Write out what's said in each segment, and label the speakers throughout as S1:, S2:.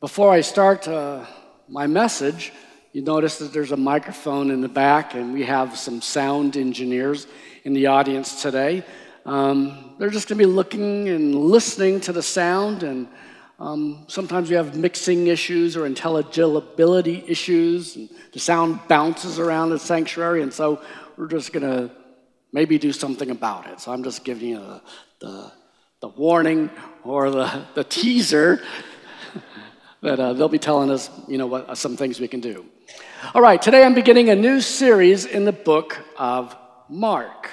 S1: Before I start uh, my message, you notice that there's a microphone in the back, and we have some sound engineers in the audience today. Um, they're just going to be looking and listening to the sound, and um, sometimes we have mixing issues or intelligibility issues, and the sound bounces around the sanctuary, and so we're just going to maybe do something about it. So I'm just giving you the, the, the warning or the, the teaser that uh, they'll be telling us, you know, what, uh, some things we can do. All right, today I'm beginning a new series in the book of Mark.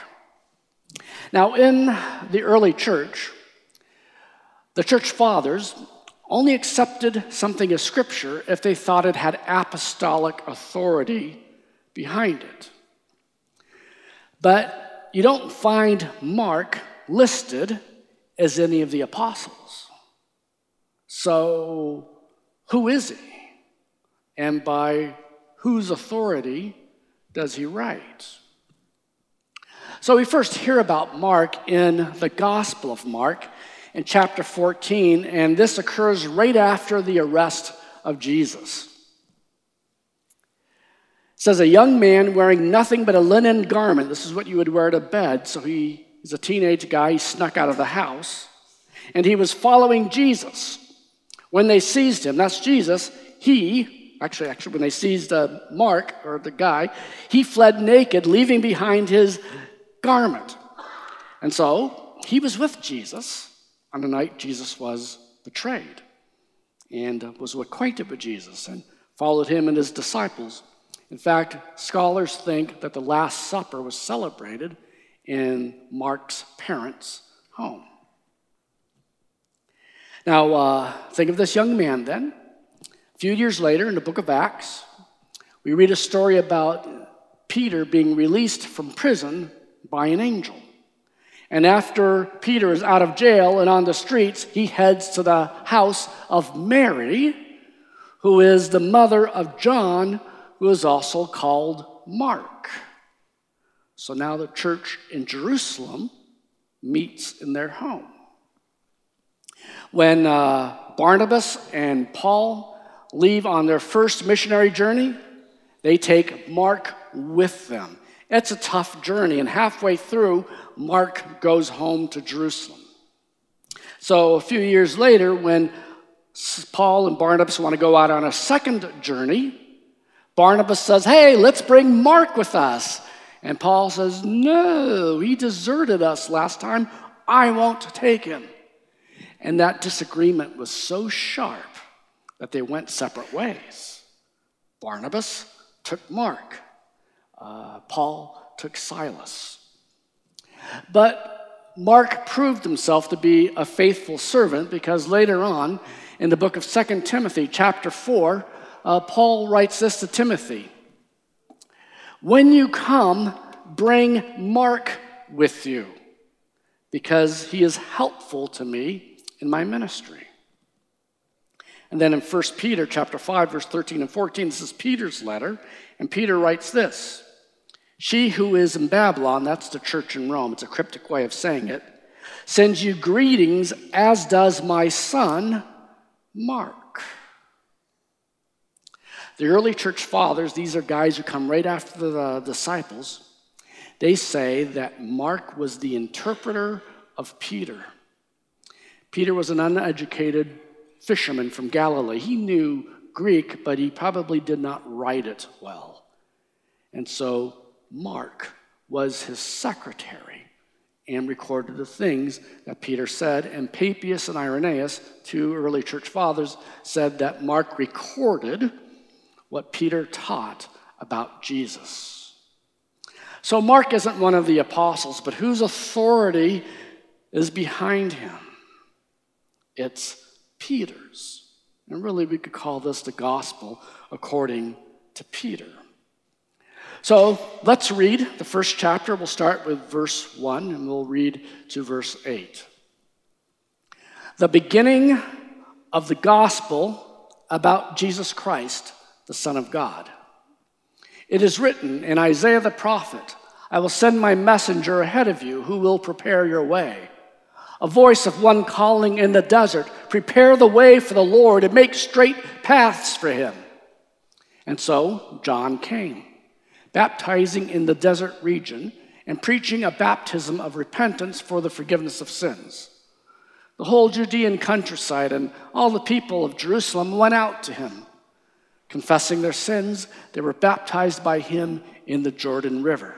S1: Now, in the early church, the church fathers only accepted something as scripture if they thought it had apostolic authority behind it. But you don't find Mark listed as any of the apostles. So, who is he? And by whose authority does he write? So we first hear about Mark in the Gospel of Mark in chapter 14, and this occurs right after the arrest of Jesus. It says, A young man wearing nothing but a linen garment, this is what you would wear to bed. So he, is a teenage guy, he snuck out of the house, and he was following Jesus. When they seized him, that's Jesus, he, actually, actually, when they seized uh, Mark, or the guy, he fled naked, leaving behind his garment. And so he was with Jesus on the night Jesus was betrayed and was acquainted with Jesus and followed him and his disciples. In fact, scholars think that the Last Supper was celebrated in Mark's parents' home. Now, uh, think of this young man then. A few years later, in the book of Acts, we read a story about Peter being released from prison by an angel. And after Peter is out of jail and on the streets, he heads to the house of Mary, who is the mother of John, who is also called Mark. So now the church in Jerusalem meets in their home. When uh, Barnabas and Paul leave on their first missionary journey, they take Mark with them. It's a tough journey, and halfway through, Mark goes home to Jerusalem. So a few years later, when Paul and Barnabas want to go out on a second journey, Barnabas says, Hey, let's bring Mark with us. And Paul says, No, he deserted us last time. I won't take him. And that disagreement was so sharp that they went separate ways. Barnabas took Mark, uh, Paul took Silas. But Mark proved himself to be a faithful servant because later on in the book of 2 Timothy, chapter 4, uh, Paul writes this to Timothy When you come, bring Mark with you because he is helpful to me in my ministry. And then in 1 Peter chapter 5 verse 13 and 14 this is Peter's letter and Peter writes this She who is in Babylon that's the church in Rome it's a cryptic way of saying it sends you greetings as does my son Mark. The early church fathers these are guys who come right after the disciples they say that Mark was the interpreter of Peter. Peter was an uneducated fisherman from Galilee. He knew Greek, but he probably did not write it well. And so Mark was his secretary and recorded the things that Peter said. And Papias and Irenaeus, two early church fathers, said that Mark recorded what Peter taught about Jesus. So Mark isn't one of the apostles, but whose authority is behind him? It's Peter's. And really, we could call this the gospel according to Peter. So let's read the first chapter. We'll start with verse 1 and we'll read to verse 8. The beginning of the gospel about Jesus Christ, the Son of God. It is written in Isaiah the prophet I will send my messenger ahead of you who will prepare your way. A voice of one calling in the desert, Prepare the way for the Lord and make straight paths for him. And so John came, baptizing in the desert region and preaching a baptism of repentance for the forgiveness of sins. The whole Judean countryside and all the people of Jerusalem went out to him. Confessing their sins, they were baptized by him in the Jordan River.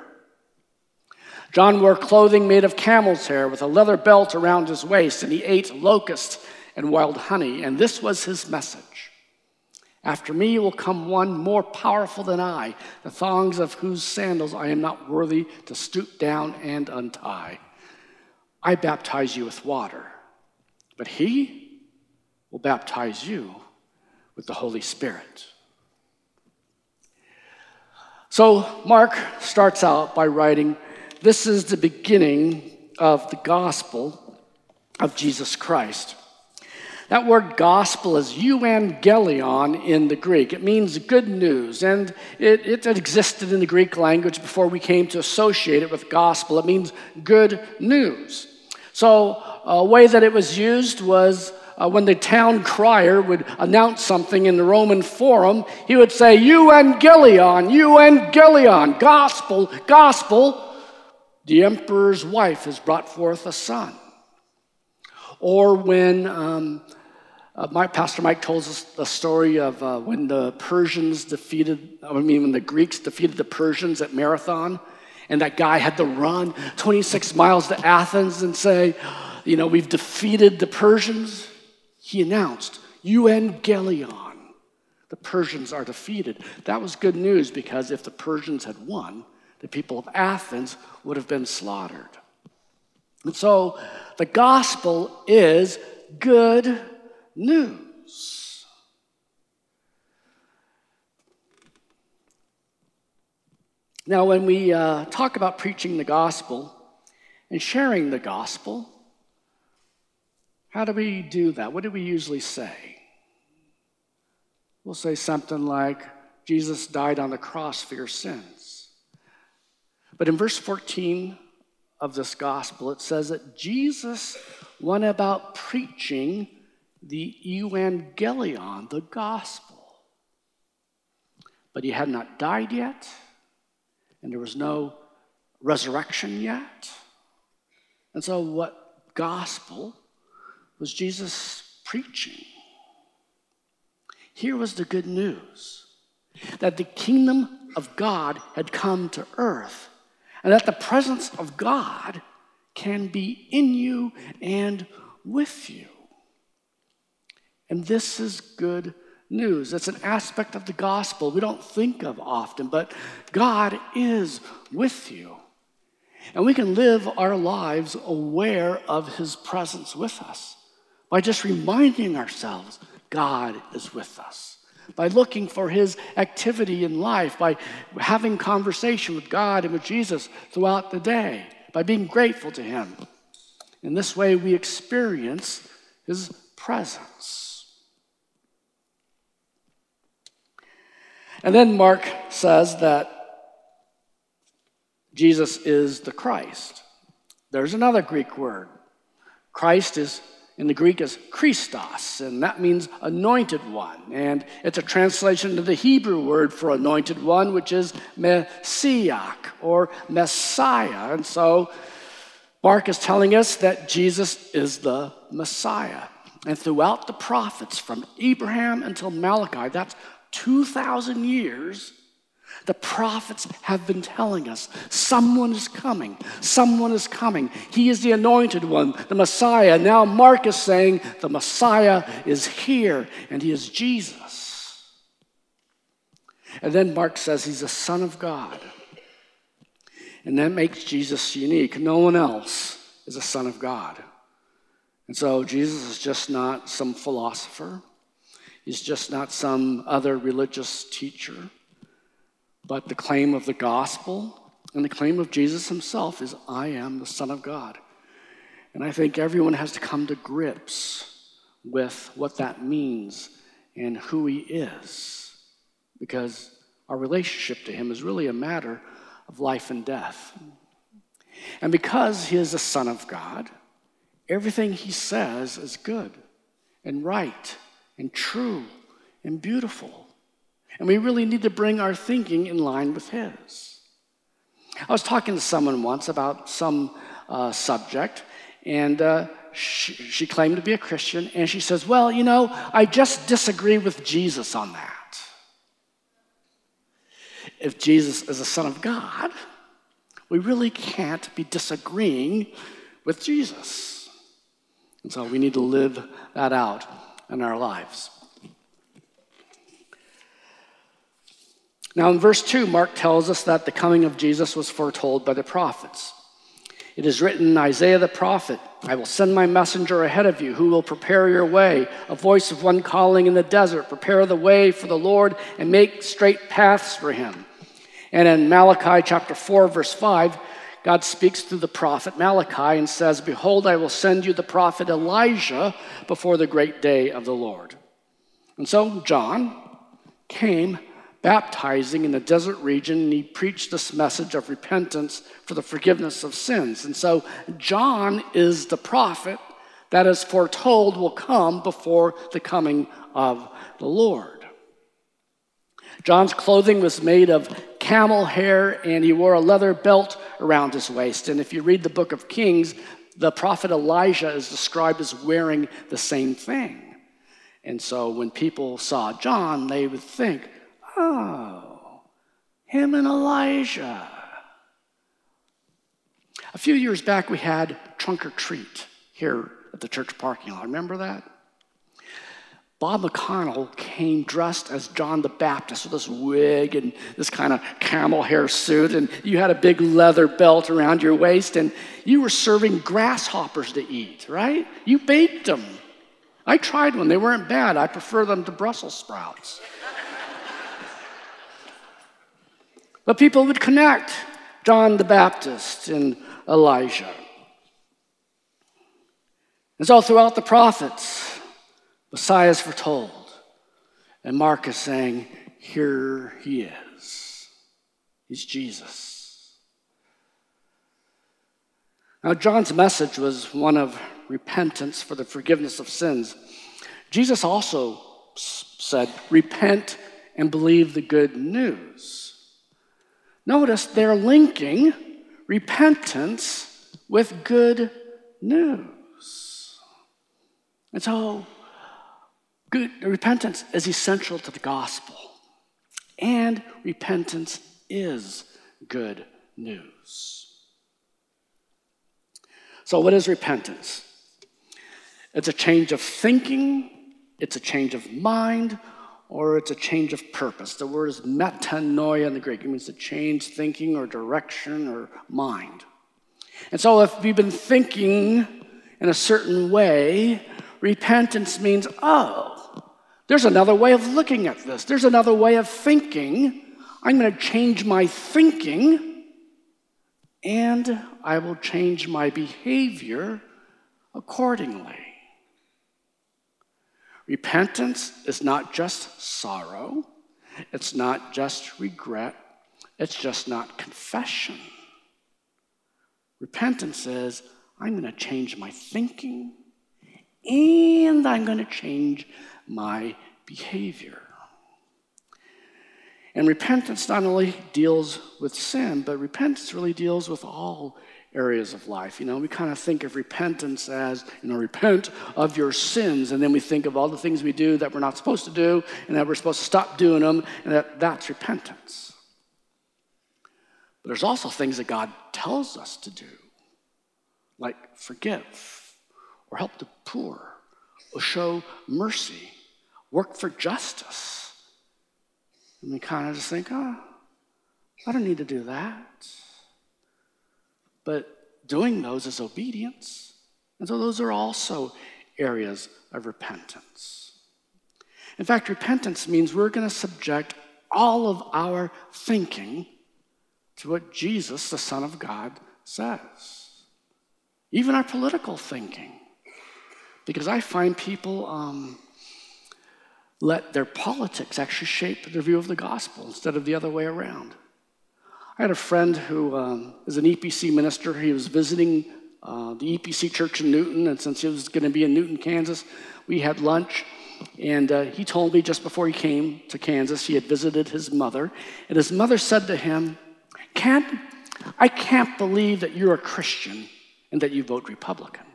S1: John wore clothing made of camel's hair with a leather belt around his waist, and he ate locusts and wild honey, and this was his message. After me will come one more powerful than I, the thongs of whose sandals I am not worthy to stoop down and untie. I baptize you with water, but he will baptize you with the Holy Spirit. So, Mark starts out by writing, This is the beginning of the gospel of Jesus Christ. That word gospel is euangelion in the Greek. It means good news, and it, it, existed in the Greek language before we came to associate it with gospel. It means good news. So, a way that it was used was uh, when the town crier would announce something in the Roman forum, he would say, Euangelion, Euangelion, gospel, gospel. The emperor's wife has brought forth a son. Or when um, uh, my, Pastor Mike told us the story of uh, when the Persians defeated, I mean, when the Greeks defeated the Persians at Marathon, and that guy had to run 26 miles to Athens and say, you know, we've defeated the Persians he announced, Euangelion. The Persians are defeated. That was good news because if the Persians had won, the people of Athens would have been slaughtered. And so the gospel is good news. Now, when we uh, talk about preaching the gospel and sharing the gospel, how do we do that? What do we usually say? We'll say something like, Jesus died on the cross for your sins. But in verse 14 of this gospel, it says that Jesus went about preaching the evangelion, the gospel. But he had not died yet, and there was no resurrection yet. And so, what gospel was Jesus preaching. Here was the good news that the kingdom of God had come to earth, and that the presence of God can be in you and with you. And this is good news. It's an aspect of the gospel we don't think of often, but God is with you. And we can live our lives aware of his presence with us by just reminding ourselves God is with us, by looking for his activity in life, by having conversation with God and with Jesus throughout the day, by being grateful to him. In this way, we experience his presence. And then Mark says that Jesus is the Christ. There's another Greek word. Christ is in the Greek is Christos, and that means anointed one. And it's a translation of the Hebrew word for anointed one, which is Messiah or Messiah. And so Mark is telling us that Jesus is the Messiah. And throughout the prophets, from Abraham until Malachi, that's 2,000 years, the prophets have been telling us someone is coming. Someone is coming. He is the anointed one, the Messiah. Now, Mark is saying the Messiah is here, and he is Jesus. And then Mark says he's the Son of God. And that makes Jesus unique. No one else is a Son of God. And so Jesus is just not some philosopher, he's just not some other religious teacher. But the claim of the gospel and the claim of Jesus himself is, I am the Son of God. And I think everyone has to come to grips with what that means and who he is, because our relationship to him is really a matter of life and death. And because he is the Son of God, everything he says is good and right and true and beautiful. And we really need to bring our thinking in line with his. I was talking to someone once about some uh, subject, and uh, she, she claimed to be a Christian, and she says, Well, you know, I just disagree with Jesus on that. If Jesus is the Son of God, we really can't be disagreeing with Jesus. And so we need to live that out in our lives. Now, in verse 2, Mark tells us that the coming of Jesus was foretold by the prophets. It is written in Isaiah the prophet I will send my messenger ahead of you who will prepare your way, a voice of one calling in the desert, prepare the way for the Lord and make straight paths for him. And in Malachi chapter 4, verse 5, God speaks through the prophet Malachi and says, Behold, I will send you the prophet Elijah before the great day of the Lord. And so John came baptizing in the desert region, and he preached this message of repentance for the forgiveness of sins. And so, John is the prophet that is foretold will come before the coming of the Lord. John's clothing was made of camel hair, and he wore a leather belt around his waist. And if you read the book of Kings, the prophet Elijah is described as wearing the same thing. And so when people saw John, they would think, Oh, him and Elijah. A few years back, we had trunk or treat here at the church parking lot. Remember that? Bob McConnell came dressed as John the Baptist with this wig and this kind of camel hair suit, and you had a big leather belt around your waist, and you were serving grasshoppers to eat, right? You baked them. I tried one, they weren't bad. I prefer them to Brussels sprouts. But people would connect John the Baptist and Elijah. And so throughout the prophets, Messiah is foretold. And Mark is saying, Here he is. He's Jesus. Now, John's message was one of repentance for the forgiveness of sins. Jesus also said, Repent and believe the good news. Notice they're linking repentance with good news. And so, good repentance is essential to the gospel. And repentance is good news. So, what is repentance? It's a change of thinking, it's a change of mind, or it's a change of purpose. The word is metanoia in the Greek. It means to change thinking or direction or mind. And so if we've been thinking in a certain way, repentance means, oh, there's another way of looking at this. There's another way of thinking. I'm going to change my thinking and I will change my behavior accordingly. Repentance is not just sorrow, it's not just regret, it's just not confession. Repentance is I'm going to change my thinking and I'm going to change my behavior. And repentance not only deals with sin, but repentance really deals with all areas of life. You know, we kind of think of repentance as, you know, repent of your sins, and then we think of all the things we do that we're not supposed to do, and that we're supposed to stop doing them, and that that's repentance. But there's also things that God tells us to do, like forgive, or help the poor, or show mercy, work for justice. And we kind of just think, oh, I don't need to do that. But doing those is obedience. And so those are also areas of repentance. In fact, repentance means we're going to subject all of our thinking to what Jesus, the Son of God, says. Even our political thinking. Because I find people um, let their politics actually shape their view of the gospel instead of the other way around. I had a friend who um, is an EPC minister. He was visiting uh, the EPC church in Newton. And since he was going to be in Newton, Kansas, we had lunch. And uh, he told me just before he came to Kansas, he had visited his mother. And his mother said to him, Ken, I can't believe that you're a Christian and that you vote Republican.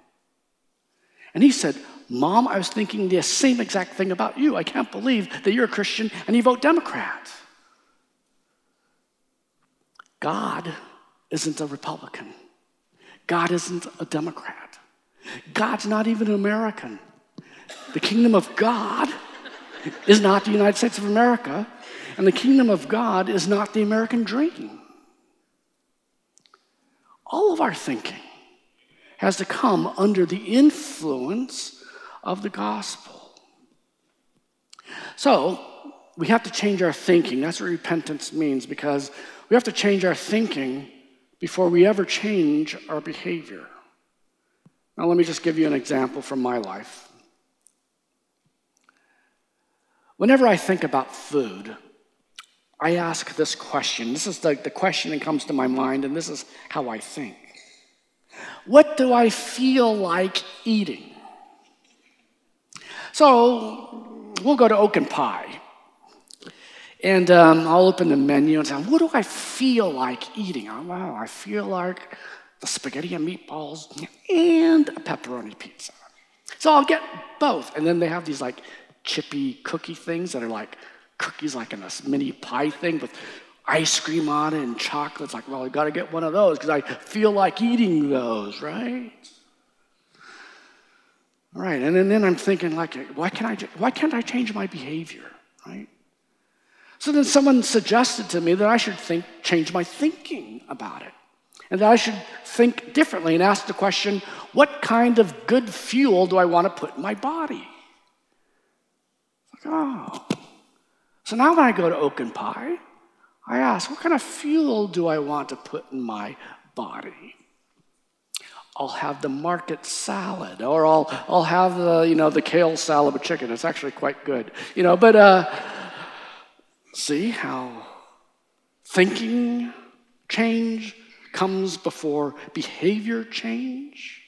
S1: And he said, Mom, I was thinking the same exact thing about you. I can't believe that you're a Christian and you vote Democrat. God isn't a Republican. God isn't a Democrat. God's not even an American. The kingdom of God is not the United States of America, and the kingdom of God is not the American dream. All of our thinking has to come under the influence of the gospel. So, we have to change our thinking. That's what repentance means because we have to change our thinking before we ever change our behavior. Now, let me just give you an example from my life. Whenever I think about food, I ask this question. This is the, the question that comes to my mind, and this is how I think. What do I feel like eating? So we'll go to Oak and Pie. And um, I'll open the menu and say, What do I feel like eating? Oh, wow, I feel like the spaghetti and meatballs and a pepperoni pizza. So I'll get both. And then they have these like chippy cookie things that are like cookies, like in a mini pie thing with ice cream on it and chocolate. It's like, well, I got to get one of those because I feel like eating those, right? All right, and then, then I'm thinking, like, why can't, I, why can't I change my behavior, right? So then someone suggested to me that I should think, change my thinking about it. And that I should think differently and ask the question, what kind of good fuel do I want to put in my body? Like, oh. So now when I go to Oak and Pie, I ask, what kind of fuel do I want to put in my body? I'll have the market salad, or I'll, I'll have the, you know, the kale salad with chicken. It's actually quite good, you know, but uh, see how thinking change comes before behavior change?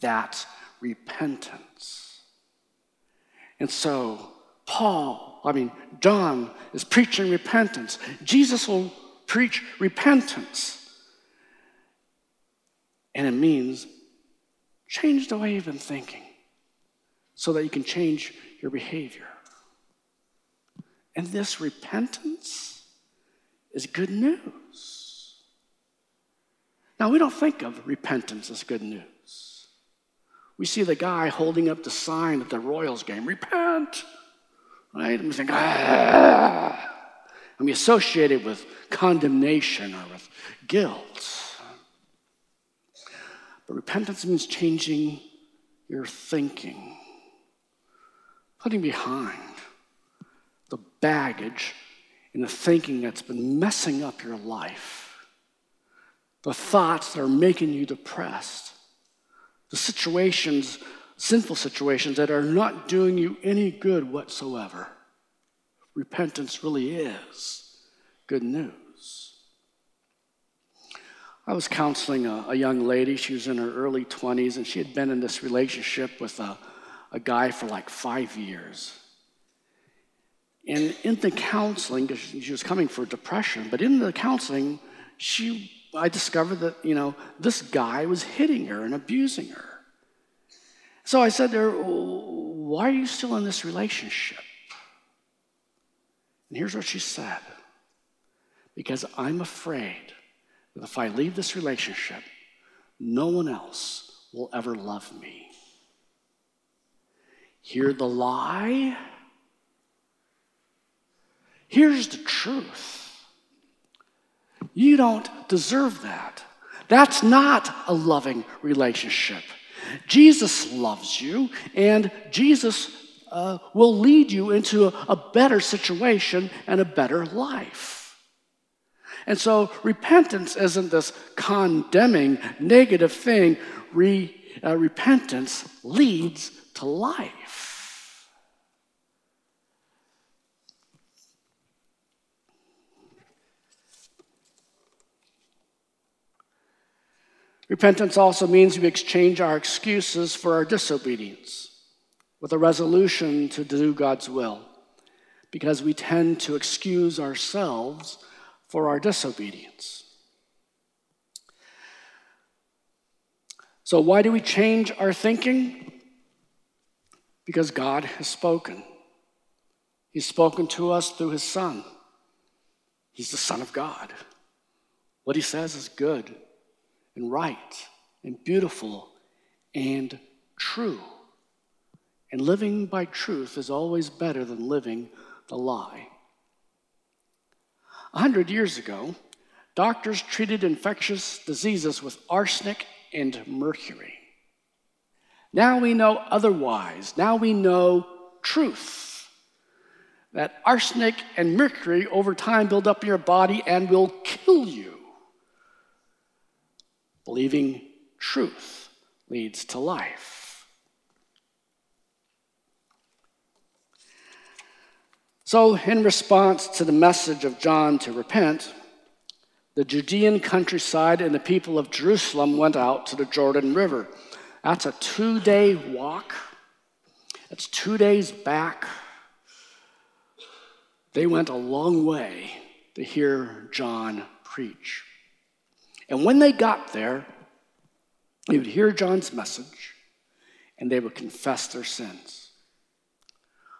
S1: That's repentance. And so, Paul, I mean, John is preaching repentance. Jesus will preach repentance. And it means change the way you've been thinking so that you can change your behavior. And this repentance is good news. Now, we don't think of repentance as good news. We see the guy holding up the sign at the Royals game repent, right? And we think, ah. And we associate it with condemnation or with guilt. But repentance means changing your thinking, putting behind baggage and the thinking that's been messing up your life, the thoughts that are making you depressed, the situations, sinful situations that are not doing you any good whatsoever. Repentance really is good news. I was counseling a, a, young lady. She was in her early 20s, and she had been in this relationship with a, a guy for like five years. And in the counseling, she was coming for depression, but in the counseling, she, I discovered that, you know, this guy was hitting her and abusing her. So I said to her, Why are you still in this relationship? And here's what she said Because I'm afraid that if I leave this relationship, no one else will ever love me. Hear the lie? Here's the truth. You don't deserve that. That's not a loving relationship. Jesus loves you, and Jesus uh, will lead you into a, a better situation and a better life. And so repentance isn't this condemning, negative thing. Re, uh, repentance leads to life. Repentance also means we exchange our excuses for our disobedience with a resolution to do God's will because we tend to excuse ourselves for our disobedience. So, why do we change our thinking? Because God has spoken. He's spoken to us through His Son. He's the Son of God. What He says is good and right and beautiful and true. And living by truth is always better than living the lie. A hundred years ago, doctors treated infectious diseases with arsenic and mercury. Now we know otherwise. Now we know truth. That arsenic and mercury over time build up in your body and will kill you. Believing truth leads to life. So, in response to the message of John to repent, the Judean countryside and the people of Jerusalem went out to the Jordan River. That's a two day walk, that's two days back. They went a long way to hear John preach. And when they got there, they would hear John's message and they would confess their sins.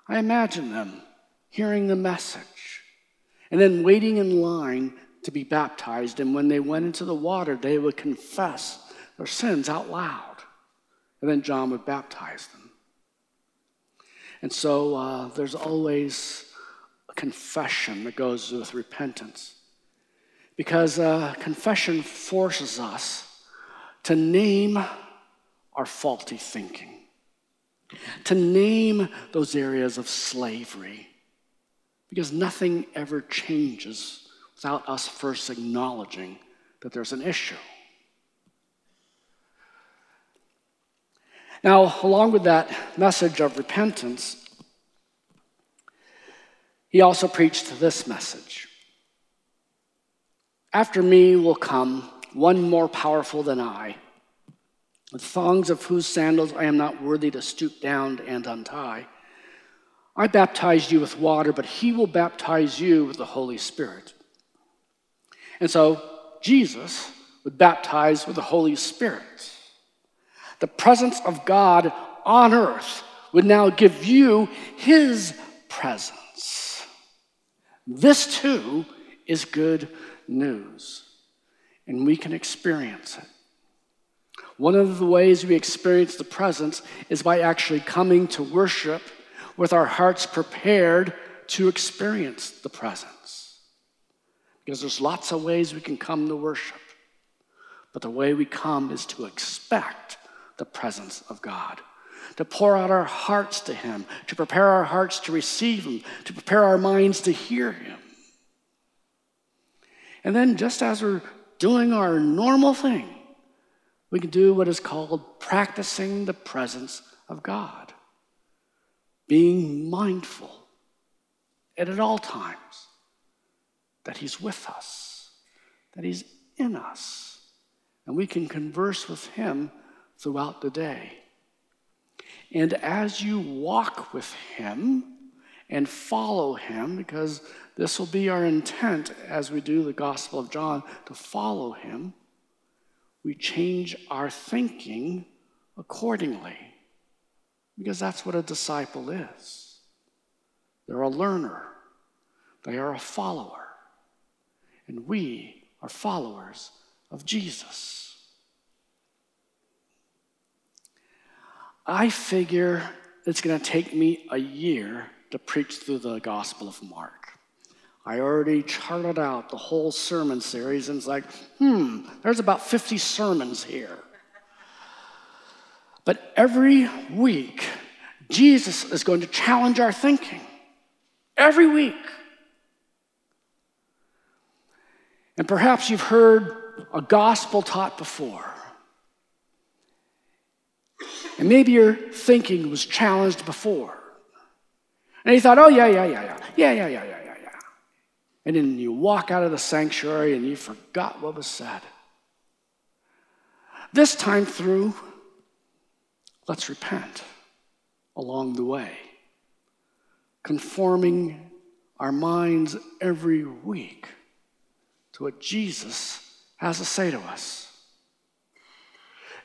S1: I imagine them hearing the message and then waiting in line to be baptized. And when they went into the water, they would confess their sins out loud. And then John would baptize them. And so uh, there's always a confession that goes with repentance. Because uh, confession forces us to name our faulty thinking, to name those areas of slavery. Because nothing ever changes without us first acknowledging that there's an issue. Now, along with that message of repentance, he also preached this message After me will come one more powerful than I, the thongs of whose sandals I am not worthy to stoop down and untie. I baptized you with water, but he will baptize you with the Holy Spirit. And so Jesus would baptize with the Holy Spirit. The presence of God on earth would now give you his presence. This too is good news, and we can experience it. One of the ways we experience the presence is by actually coming to worship with our hearts prepared to experience the presence. Because there's lots of ways we can come to worship. But the way we come is to expect the presence of God, to pour out our hearts to Him, to prepare our hearts to receive Him, to prepare our minds to hear Him. And then, just as we're doing our normal thing, we can do what is called practicing the presence of God, being mindful and at all times that He's with us, that He's in us, and we can converse with Him throughout the day. And as you walk with Him and follow Him, because this will be our intent as we do the Gospel of John to follow Him, we change our thinking accordingly. Because that's what a disciple is. They're a learner, they are a follower and we are followers of Jesus. I figure it's going to take me a year to preach through the Gospel of Mark. I already charted out the whole sermon series, and it's like, hmm, there's about 50 sermons here. But every week, Jesus is going to challenge our thinking. Every week. And perhaps you've heard a gospel taught before. And maybe your thinking was challenged before. And he thought, oh, yeah, yeah, yeah, yeah, yeah, yeah, yeah, yeah, yeah, yeah. And then you walk out of the sanctuary and you forgot what was said. This time through, let's repent along the way, conforming our minds every week to what Jesus has to say to us.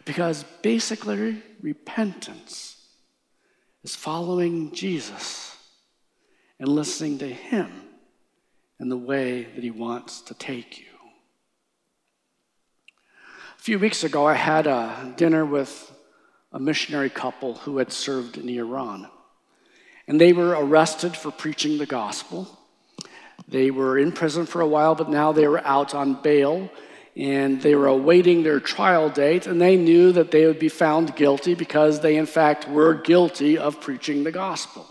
S1: Because basically, repentance is following Jesus and listening to Him in the way that He wants to take you. A few weeks ago, I had a dinner with a missionary couple who had served in Iran. And they were arrested for preaching the gospel. They were in prison for a while, but now they were out on bail and they were awaiting their trial date, and they knew that they would be found guilty because they, in fact, were guilty of preaching the gospel.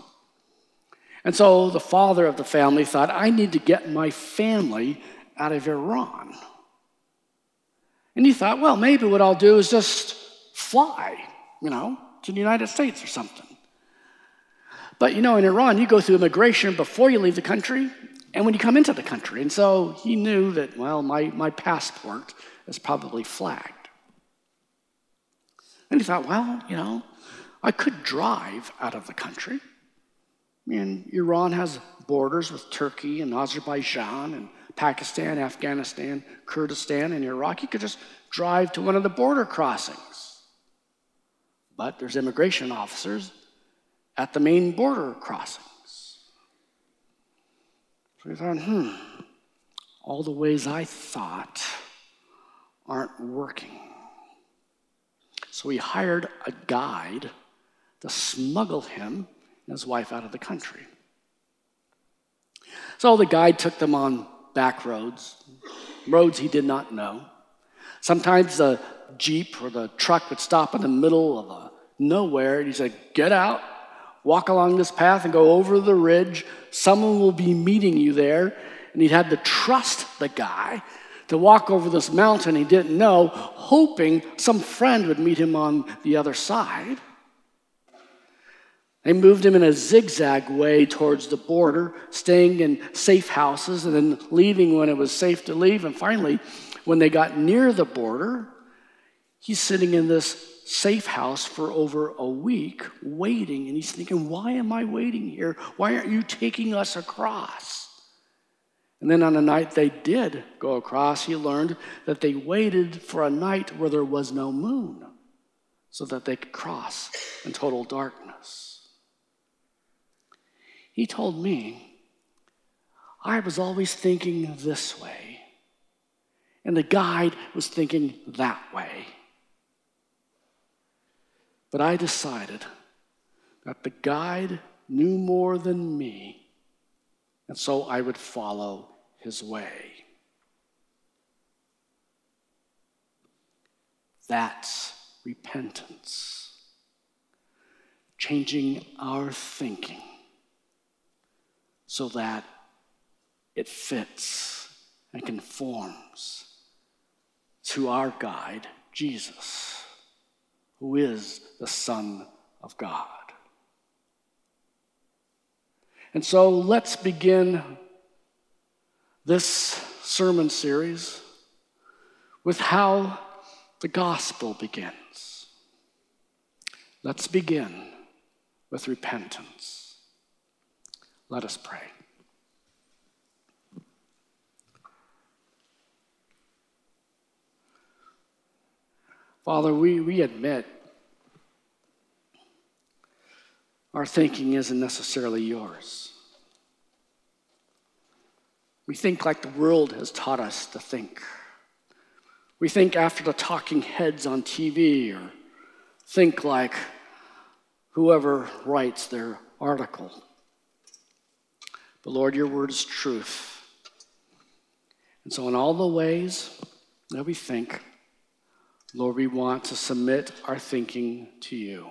S1: And so the father of the family thought, I need to get my family out of Iran. And he thought, well, maybe what I'll do is just fly, you know, to the United States or something. But you know, in Iran, you go through immigration before you leave the country and when you come into the country. And so he knew that, well, my, my passport is probably flagged. And he thought, well, you know, I could drive out of the country. I mean, Iran has borders with Turkey and Azerbaijan and Pakistan, Afghanistan, Kurdistan, and Iraq. You could just drive to one of the border crossings. But there's immigration officers at the main border crossings. So he thought, hmm, all the ways I thought aren't working. So he hired a guide to smuggle him and his wife out of the country. So the guide took them on back roads, roads he did not know. Sometimes the Jeep or the truck would stop in the middle of a nowhere and he said, Get out, walk along this path and go over the ridge. Someone will be meeting you there. And he'd had to trust the guy to walk over this mountain he didn't know, hoping some friend would meet him on the other side. They moved him in a zigzag way towards the border, staying in safe houses and then leaving when it was safe to leave. And finally, when they got near the border, he's sitting in this safe house for over a week waiting. And he's thinking, why am I waiting here? Why aren't you taking us across? And then on the night they did go across, he learned that they waited for a night where there was no moon so that they could cross in total darkness. He told me, I was always thinking this way, and the guide was thinking that way. But I decided that the guide knew more than me, and so I would follow his way. That's repentance, changing our thinking so that it fits and conforms to our guide, Jesus who is the Son of God. And so let's begin this sermon series with how the gospel begins. Let's begin with repentance. Let us pray. Father, we, we admit our thinking isn't necessarily yours. We think like the world has taught us to think. We think after the talking heads on TV or think like whoever writes their article. But Lord, your word is truth. And so, in all the ways that we think, Lord, we want to submit our thinking to you.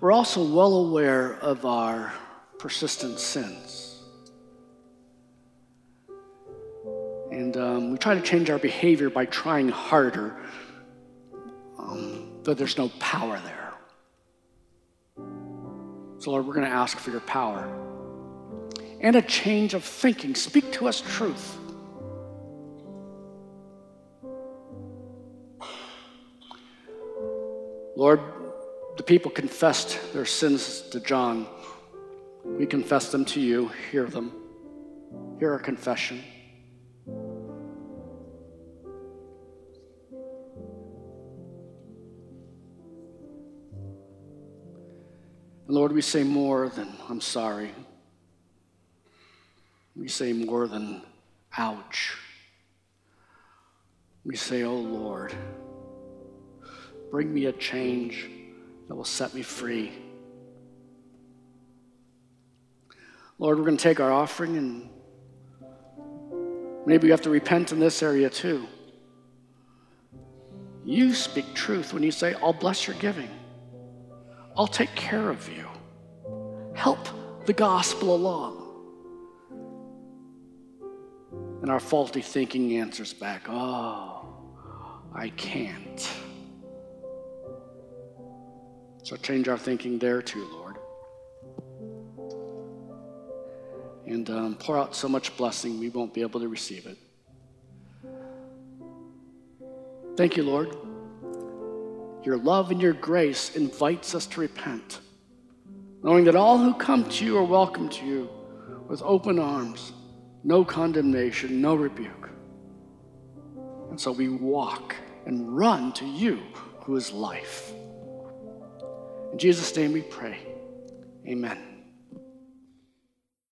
S1: We're also well aware of our persistent sins. And um, we try to change our behavior by trying harder, um, but there's no power there. So, Lord, we're going to ask for your power and a change of thinking. Speak to us truth. Lord, the people confessed their sins to John. We confess them to you. Hear them. Hear our confession. Lord, we say more than I'm sorry. We say more than ouch. We say, Oh Lord, bring me a change that will set me free. Lord, we're going to take our offering and maybe we have to repent in this area too. You speak truth when you say, I'll bless your giving. I'll take care of you. Help the gospel along. And our faulty thinking answers back, Oh, I can't. So change our thinking there too, Lord. And um, pour out so much blessing we won't be able to receive it. Thank you, Lord. Your love and your grace invites us to repent, knowing that all who come to you are welcome to you with open arms, no condemnation, no rebuke. And so we walk and run to you who is life. In Jesus' name we pray. Amen.